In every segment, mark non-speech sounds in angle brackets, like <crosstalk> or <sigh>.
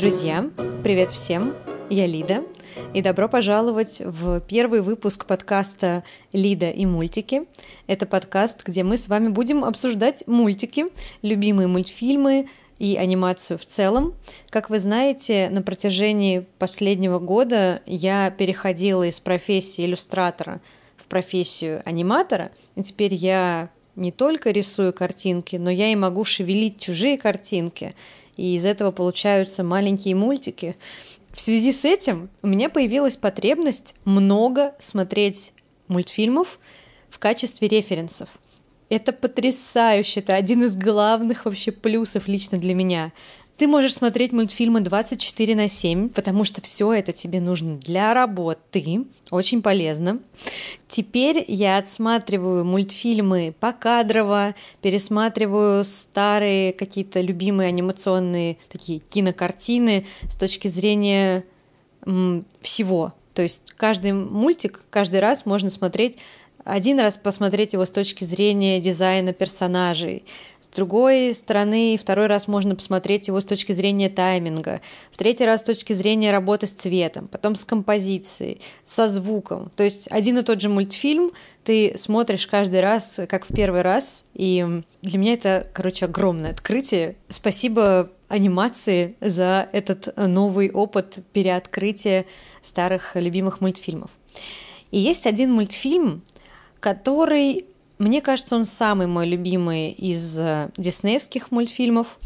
Друзья, привет всем! Я Лида, и добро пожаловать в первый выпуск подкаста «Лида и мультики». Это подкаст, где мы с вами будем обсуждать мультики, любимые мультфильмы и анимацию в целом. Как вы знаете, на протяжении последнего года я переходила из профессии иллюстратора в профессию аниматора, и теперь я не только рисую картинки, но я и могу шевелить чужие картинки – и из этого получаются маленькие мультики. В связи с этим у меня появилась потребность много смотреть мультфильмов в качестве референсов. Это потрясающе, это один из главных вообще плюсов лично для меня. Ты можешь смотреть мультфильмы 24 на 7, потому что все это тебе нужно для работы. Очень полезно. Теперь я отсматриваю мультфильмы покадрово, пересматриваю старые какие-то любимые анимационные такие кинокартины с точки зрения м, всего. То есть каждый мультик каждый раз можно смотреть один раз посмотреть его с точки зрения дизайна персонажей, с другой стороны, второй раз можно посмотреть его с точки зрения тайминга, в третий раз с точки зрения работы с цветом, потом с композицией, со звуком. То есть один и тот же мультфильм ты смотришь каждый раз, как в первый раз, и для меня это, короче, огромное открытие. Спасибо анимации за этот новый опыт переоткрытия старых любимых мультфильмов. И есть один мультфильм, который мне кажется, он самый мой любимый из э, диснеевских мультфильмов.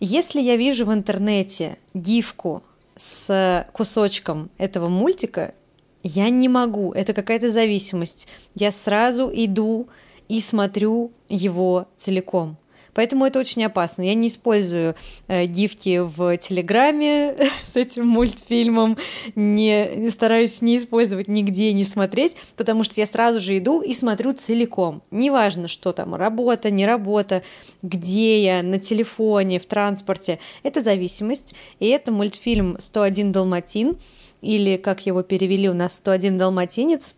Если я вижу в интернете гифку с кусочком этого мультика, я не могу, это какая-то зависимость. Я сразу иду и смотрю его целиком. Поэтому это очень опасно. Я не использую э, гифки в Телеграме <laughs> с этим мультфильмом, не стараюсь не использовать нигде, не смотреть, потому что я сразу же иду и смотрю целиком. Неважно, что там, работа, не работа, где я, на телефоне, в транспорте. Это зависимость. И это мультфильм «101 Далматин», или, как его перевели у нас, «101 Далматинец».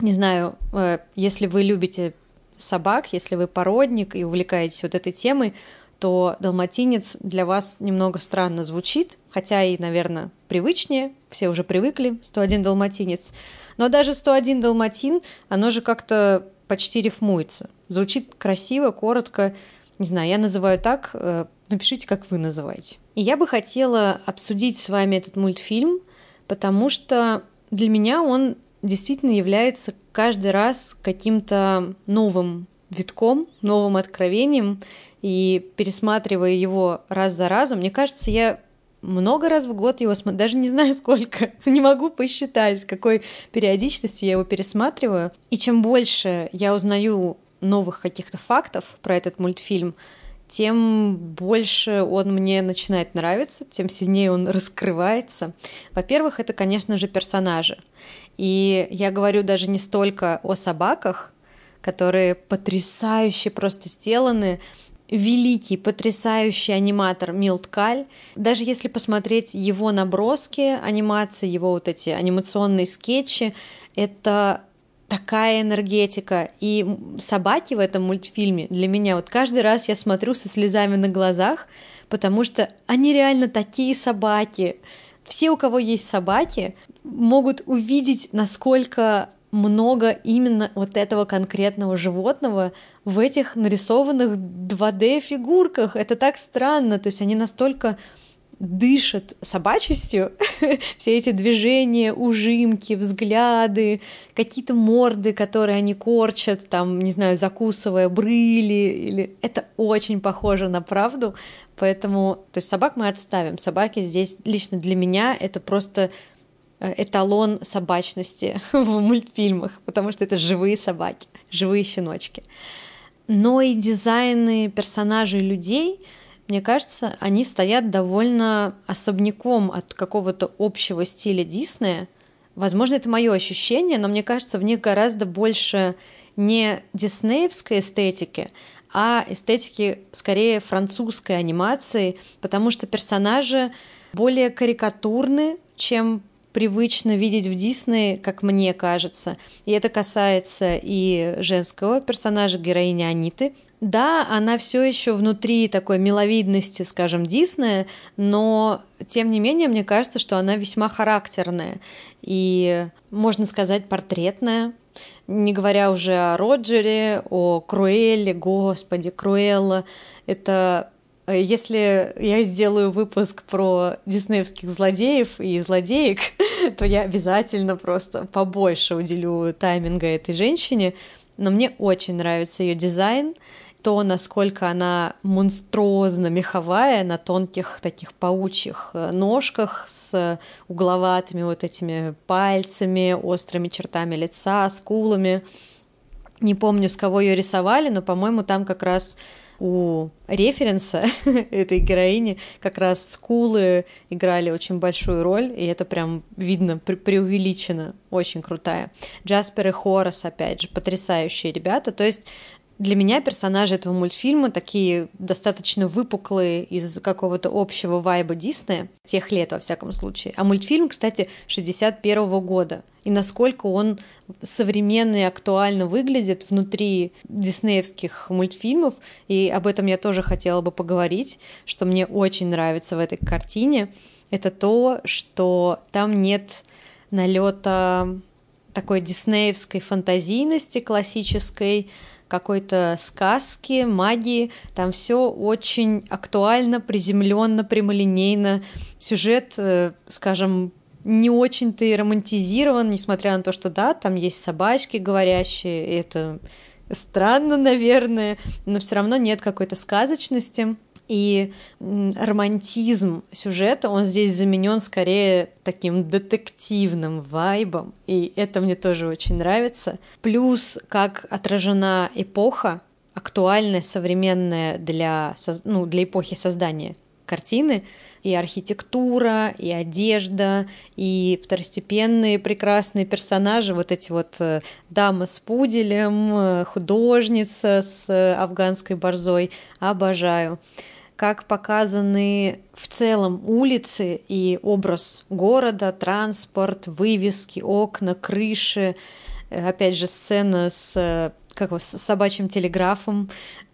Не знаю, э, если вы любите собак, если вы породник и увлекаетесь вот этой темой, то далматинец для вас немного странно звучит, хотя и, наверное, привычнее, все уже привыкли, 101 далматинец. Но даже 101 далматин, оно же как-то почти рифмуется. Звучит красиво, коротко. Не знаю, я называю так, э, напишите, как вы называете. И я бы хотела обсудить с вами этот мультфильм, потому что для меня он действительно является каждый раз каким-то новым витком, новым откровением, и пересматривая его раз за разом, мне кажется, я много раз в год его смотрю, даже не знаю <laughs> сколько, не могу посчитать, с какой периодичностью я его пересматриваю. И чем больше я узнаю новых каких-то фактов про этот мультфильм, тем больше он мне начинает нравиться, тем сильнее он раскрывается. Во-первых, это, конечно же, персонажи. И я говорю даже не столько о собаках, которые потрясающе просто сделаны, великий, потрясающий аниматор Милт Каль. Даже если посмотреть его наброски анимации, его вот эти анимационные скетчи, это такая энергетика. И собаки в этом мультфильме для меня, вот каждый раз я смотрю со слезами на глазах, потому что они реально такие собаки. Все, у кого есть собаки, могут увидеть, насколько много именно вот этого конкретного животного в этих нарисованных 2D-фигурках. Это так странно, то есть они настолько дышат собачестью, <laughs> все эти движения, ужимки, взгляды, какие-то морды, которые они корчат, там, не знаю, закусывая брыли, или это очень похоже на правду, поэтому, то есть собак мы отставим, собаки здесь лично для меня это просто э, эталон собачности <laughs> в мультфильмах, потому что это живые собаки, живые щеночки. Но и дизайны персонажей людей — мне кажется, они стоят довольно особняком от какого-то общего стиля Диснея. Возможно, это мое ощущение, но мне кажется, в них гораздо больше не диснеевской эстетики, а эстетики скорее французской анимации, потому что персонажи более карикатурны, чем привычно видеть в Диснее, как мне кажется. И это касается и женского персонажа, героини Аниты, да, она все еще внутри такой миловидности, скажем, Диснея, но тем не менее, мне кажется, что она весьма характерная и, можно сказать, портретная. Не говоря уже о Роджере, о Круэлле, господи, Круэлла. Это если я сделаю выпуск про диснеевских злодеев и злодеек, <laughs> то я обязательно просто побольше уделю тайминга этой женщине. Но мне очень нравится ее дизайн то, насколько она монструозно меховая на тонких таких паучьих э, ножках с угловатыми вот этими пальцами, острыми чертами лица, скулами. Не помню, с кого ее рисовали, но, по-моему, там как раз у референса <laughs> этой героини как раз скулы играли очень большую роль, и это прям видно пре преувеличено, очень крутая. Джаспер и Хорас, опять же, потрясающие ребята. То есть для меня персонажи этого мультфильма такие достаточно выпуклые из какого-то общего вайба Диснея, тех лет, во всяком случае. А мультфильм, кстати, 61 -го года. И насколько он современно и актуально выглядит внутри диснеевских мультфильмов. И об этом я тоже хотела бы поговорить, что мне очень нравится в этой картине. Это то, что там нет налета такой диснеевской фантазийности классической, какой-то сказки, магии. Там все очень актуально, приземленно, прямолинейно. Сюжет, э, скажем, не очень-то и романтизирован, несмотря на то, что да, там есть собачки говорящие, это странно, наверное, но все равно нет какой-то сказочности и романтизм сюжета, он здесь заменен скорее таким детективным вайбом, и это мне тоже очень нравится. Плюс, как отражена эпоха, актуальная, современная для, ну, для эпохи создания картины, и архитектура, и одежда, и второстепенные прекрасные персонажи, вот эти вот э, дама с пуделем, э, художница с э, афганской борзой, обожаю как показаны в целом улицы и образ города, транспорт, вывески, окна, крыши. Э, опять же, сцена с, как с собачьим телеграфом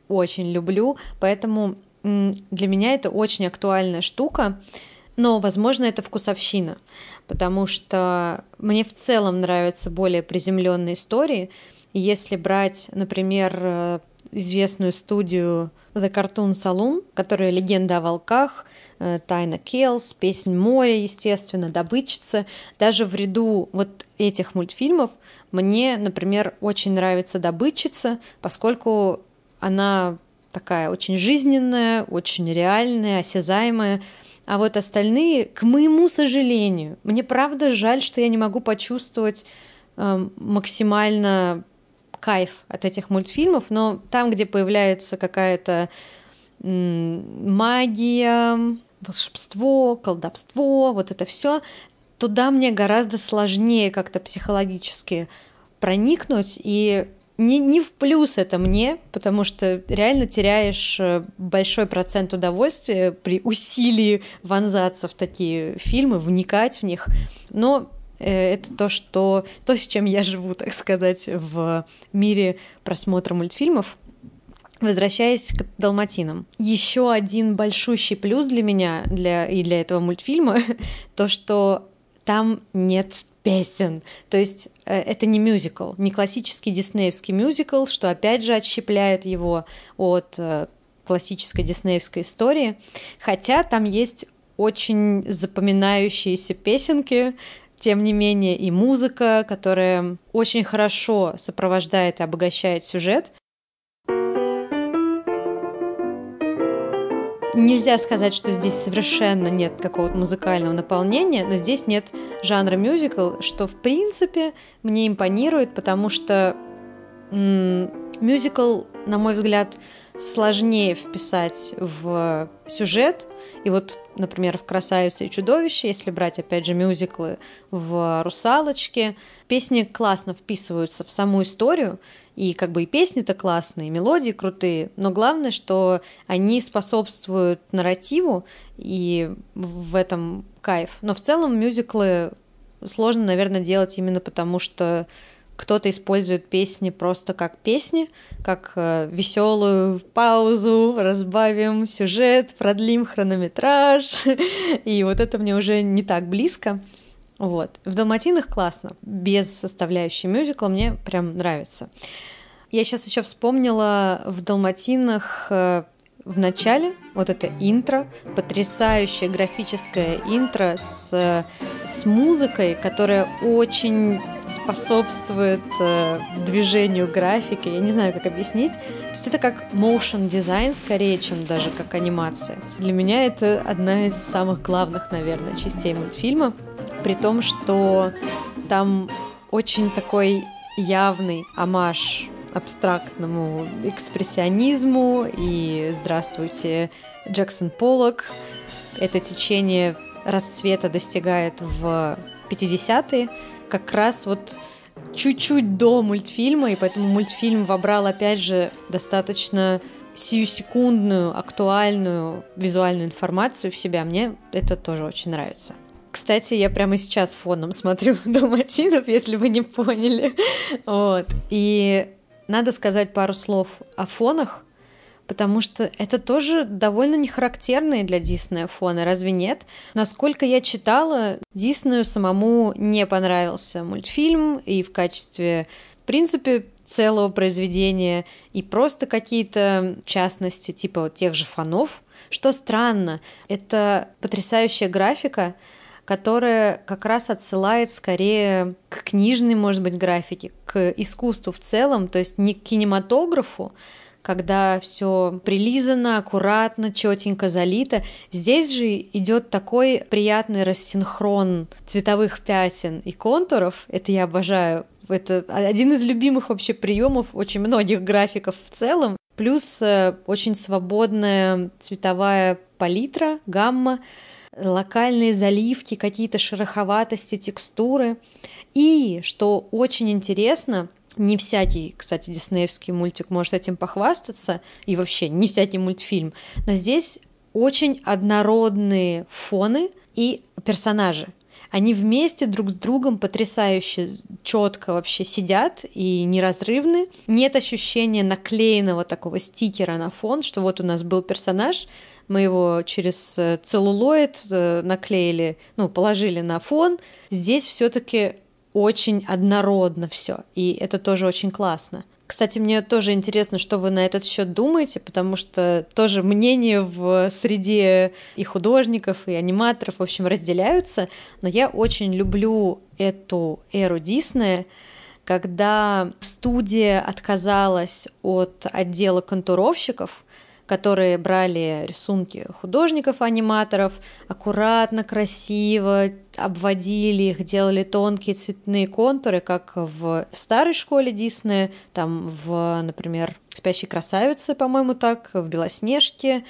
очень люблю, поэтому для меня это очень актуальная штука. Но, возможно, это вкусовщина, потому что мне в целом нравятся более приземленные истории. Если брать, например, э, известную студию The Cartoon Saloon, которая «Легенда о волках», э, «Тайна Келс», «Песнь моря», естественно, «Добычица». Даже в ряду вот этих мультфильмов мне, например, очень нравится «Добычица», поскольку она такая очень жизненная, очень реальная, осязаемая. А вот остальные, к моему сожалению, мне правда жаль, что я не могу почувствовать э, максимально кайф от этих мультфильмов, но там, где появляется какая-то магия, волшебство, колдовство, вот это все, туда мне гораздо сложнее как-то психологически проникнуть, и не, не в плюс это мне, потому что реально теряешь э, большой процент удовольствия при усилии вонзаться в такие фильмы, вникать в них. Но это то, что, то, с чем я живу, так сказать, в мире просмотра мультфильмов. Возвращаясь к Далматинам. Еще один большущий плюс для меня для, и для этого мультфильма, <laughs> то, что там нет песен. То есть э, это не мюзикл, не классический диснеевский мюзикл, что опять же отщепляет его от э, классической диснеевской истории. Хотя там есть очень запоминающиеся песенки, тем не менее и музыка, которая очень хорошо сопровождает и обогащает сюжет. Нельзя сказать, что здесь совершенно нет какого-то музыкального наполнения, но здесь нет жанра мюзикл, что в принципе мне импонирует, потому что мюзикл, на мой взгляд, сложнее вписать в сюжет. И вот, например, в «Красавице и чудовище», если брать, опять же, мюзиклы в «Русалочке», песни классно вписываются в саму историю, и как бы и песни-то классные, и мелодии крутые, но главное, что они способствуют нарративу, и в этом кайф. Но в целом мюзиклы сложно, наверное, делать именно потому, что кто-то использует песни просто как песни, как э, веселую паузу, разбавим сюжет, продлим хронометраж, <laughs> и вот это мне уже не так близко. Вот. В «Далматинах» классно, без составляющей мюзикла, мне прям нравится. Я сейчас еще вспомнила в «Далматинах» э, в начале вот это интро, потрясающее графическое интро с, с музыкой, которая очень способствует э, движению графики. Я не знаю, как объяснить. То есть это как motion дизайн скорее, чем даже как анимация. Для меня это одна из самых главных, наверное, частей мультфильма. При том, что там очень такой явный амаш абстрактному экспрессионизму и здравствуйте, Джексон Поллок. Это течение расцвета достигает в 50-е, как раз вот чуть-чуть до мультфильма, и поэтому мультфильм вобрал, опять же, достаточно сиюсекундную, актуальную визуальную информацию в себя. Мне это тоже очень нравится. Кстати, я прямо сейчас фоном смотрю <laughs> Далматинов, если вы не поняли. Вот. И надо сказать пару слов о фонах, потому что это тоже довольно нехарактерные для Диснея фоны, разве нет? Насколько я читала, Диснею самому не понравился мультфильм, и в качестве, в принципе, целого произведения, и просто какие-то частности, типа вот тех же фонов, что странно, это потрясающая графика, которая как раз отсылает скорее к книжной, может быть, графике, к искусству в целом, то есть не к кинематографу, когда все прилизано, аккуратно, четенько залито. Здесь же идет такой приятный рассинхрон цветовых пятен и контуров. Это я обожаю. Это один из любимых вообще приемов очень многих графиков в целом. Плюс э, очень свободная цветовая палитра, гамма, локальные заливки, какие-то шероховатости, текстуры. И, что очень интересно, не всякий, кстати, диснеевский мультик может этим похвастаться, и вообще не всякий мультфильм, но здесь очень однородные фоны и персонажи. Они вместе друг с другом потрясающе четко вообще сидят и неразрывны. Нет ощущения наклеенного такого стикера на фон, что вот у нас был персонаж, мы его через э, целлулоид э, наклеили, ну, положили на фон. Здесь все-таки очень однородно все, и это тоже очень классно. Кстати, мне тоже интересно, что вы на этот счет думаете, потому что тоже мнения в среде и художников, и аниматоров, в общем, разделяются. Но я очень люблю эту эру Диснея, когда студия отказалась от отдела контуровщиков, которые брали рисунки художников-аниматоров, аккуратно, красиво обводили их, делали тонкие цветные контуры, как в, в старой школе Диснея, там в, например, «Спящей красавице», по-моему, так, в «Белоснежке»,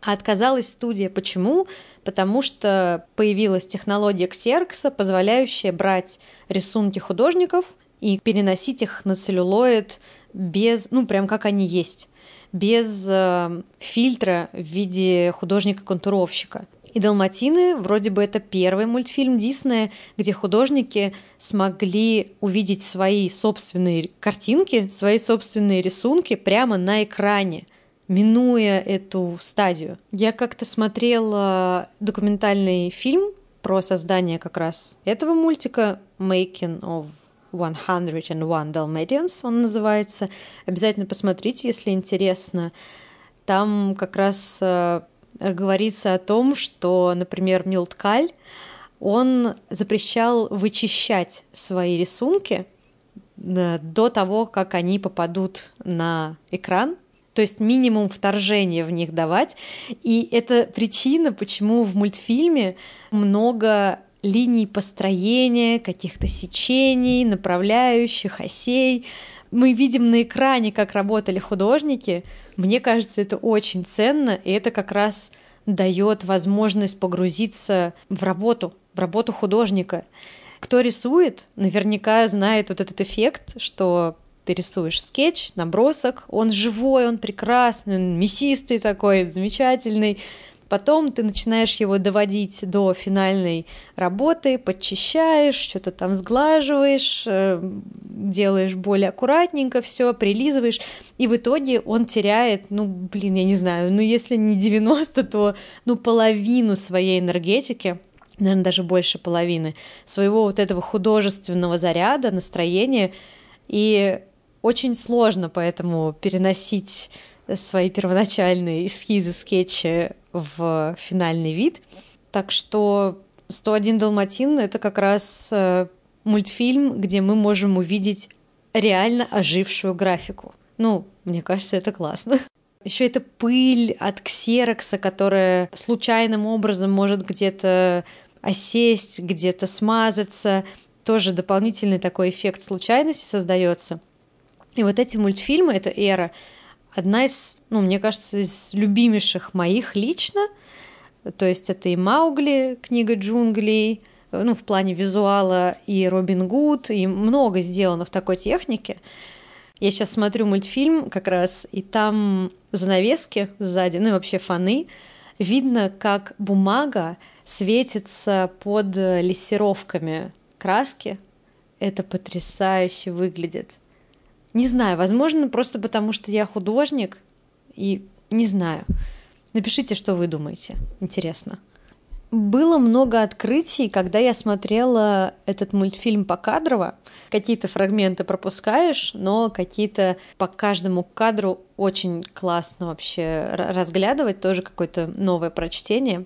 а отказалась студия. Почему? Потому что появилась технология ксеркса, позволяющая брать рисунки художников и переносить их на целлюлоид без, ну, прям как они есть без э, фильтра в виде художника-контуровщика. И «Далматины» вроде бы это первый мультфильм Диснея, где художники смогли увидеть свои собственные картинки, свои собственные рисунки прямо на экране минуя эту стадию. Я как-то смотрела документальный фильм про создание как раз этого мультика «Making of 101 Dalmatians он называется. Обязательно посмотрите, если интересно. Там как раз э, говорится о том, что, например, Милткаль, он запрещал вычищать свои рисунки э, до того, как они попадут на экран, то есть минимум вторжения в них давать. И это причина, почему в мультфильме много линий построения, каких-то сечений, направляющих, осей. Мы видим на экране, как работали художники. Мне кажется, это очень ценно, и это как раз дает возможность погрузиться в работу, в работу художника. Кто рисует, наверняка знает вот этот эффект, что ты рисуешь скетч, набросок, он живой, он прекрасный, он мясистый такой, замечательный, Потом ты начинаешь его доводить до финальной работы, подчищаешь, что-то там сглаживаешь, э, делаешь более аккуратненько все, прилизываешь, и в итоге он теряет, ну, блин, я не знаю, ну, если не 90, то, ну, половину своей энергетики, наверное, даже больше половины, своего вот этого художественного заряда, настроения, и очень сложно поэтому переносить свои первоначальные эскизы, скетчи в финальный вид. Так что 101 Далматин — это как раз э, мультфильм, где мы можем увидеть реально ожившую графику. Ну, мне кажется, это классно. Еще это пыль от ксерокса, которая случайным образом может где-то осесть, где-то смазаться. Тоже дополнительный такой эффект случайности создается. И вот эти мультфильмы, эта эра, одна из, ну, мне кажется, из любимейших моих лично. То есть это и Маугли, книга джунглей, ну, в плане визуала, и Робин Гуд, и много сделано в такой технике. Я сейчас смотрю мультфильм как раз, и там занавески сзади, ну и вообще фоны, видно, как бумага светится под лессировками краски. Это потрясающе выглядит. Не знаю, возможно, просто потому что я художник, и не знаю. Напишите, что вы думаете. Интересно. Было много открытий, когда я смотрела этот мультфильм по кадрово. Какие-то фрагменты пропускаешь, но какие-то по каждому кадру очень классно вообще разглядывать, тоже какое-то новое прочтение.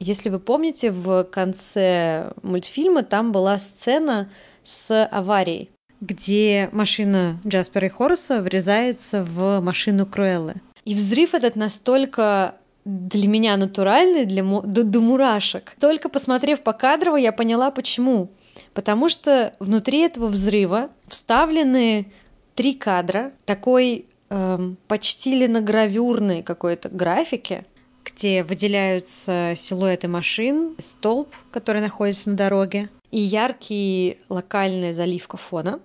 Если вы помните, в конце мультфильма там была сцена с аварией где машина Джаспера и Хорреса врезается в машину Круэллы. И взрыв этот настолько для меня натуральный, для до, до мурашек. Только посмотрев по кадрово, я поняла, почему. Потому что внутри этого взрыва вставлены три кадра такой эм, почти линогравюрной какой-то графики, где выделяются силуэты машин, столб, который находится на дороге, и яркий локальная заливка фона.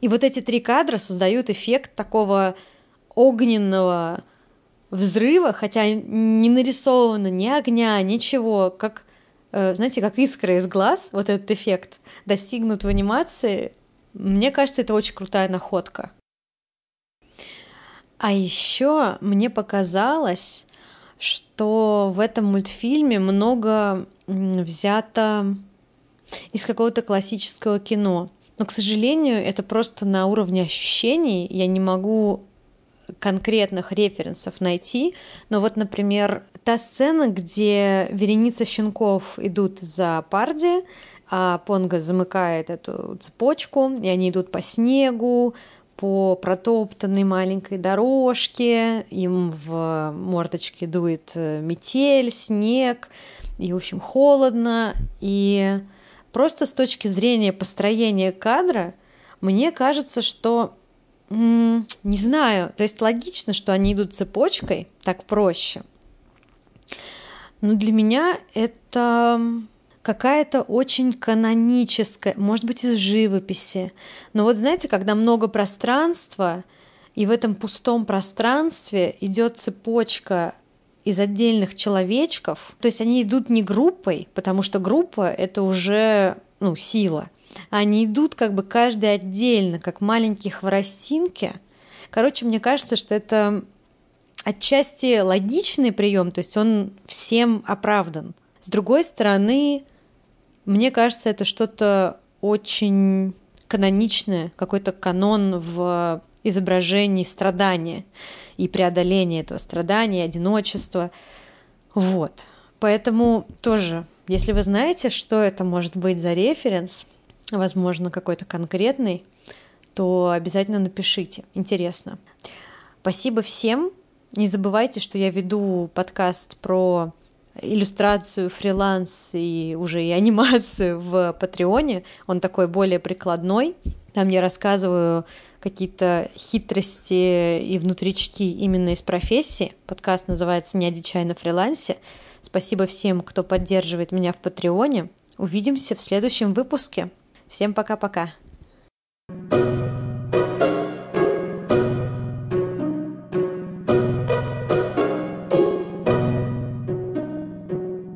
И вот эти три кадра создают эффект такого огненного взрыва, хотя не нарисовано ни огня, ничего, как, э, знаете, как искра из глаз, вот этот эффект достигнут в анимации. Мне кажется, это очень крутая находка. А еще мне показалось, что в этом мультфильме много взято из какого-то классического кино. Но, к сожалению, это просто на уровне ощущений. Я не могу конкретных референсов найти. Но вот, например, та сцена, где вереница щенков идут за Парди, а Понга замыкает эту цепочку, и они идут по снегу, по протоптанной маленькой дорожке, им в мордочке дует э, метель, снег, и, в общем, холодно, и Просто с точки зрения построения кадра, мне кажется, что не знаю, то есть логично, что они идут цепочкой, так проще. Но для меня это какая-то очень каноническая, может быть, из живописи. Но вот знаете, когда много пространства, и в этом пустом пространстве идет цепочка из отдельных человечков. То есть они идут не группой, потому что группа — это уже ну, сила. Они идут как бы каждый отдельно, как маленькие хворостинки. Короче, мне кажется, что это отчасти логичный прием, то есть он всем оправдан. С другой стороны, мне кажется, это что-то очень каноничное, какой-то канон в изображении страдания и преодоления этого страдания, одиночества. Вот. Поэтому тоже, если вы знаете, что это может быть за референс, возможно, какой-то конкретный, то обязательно напишите. Интересно. Спасибо всем. Не забывайте, что я веду подкаст про иллюстрацию, фриланс и уже и анимацию в Патреоне. Он такой более прикладной. Там я рассказываю какие-то хитрости и внутрички именно из профессии. Подкаст называется «Не одичай на фрилансе». Спасибо всем, кто поддерживает меня в Патреоне. Увидимся в следующем выпуске. Всем пока-пока.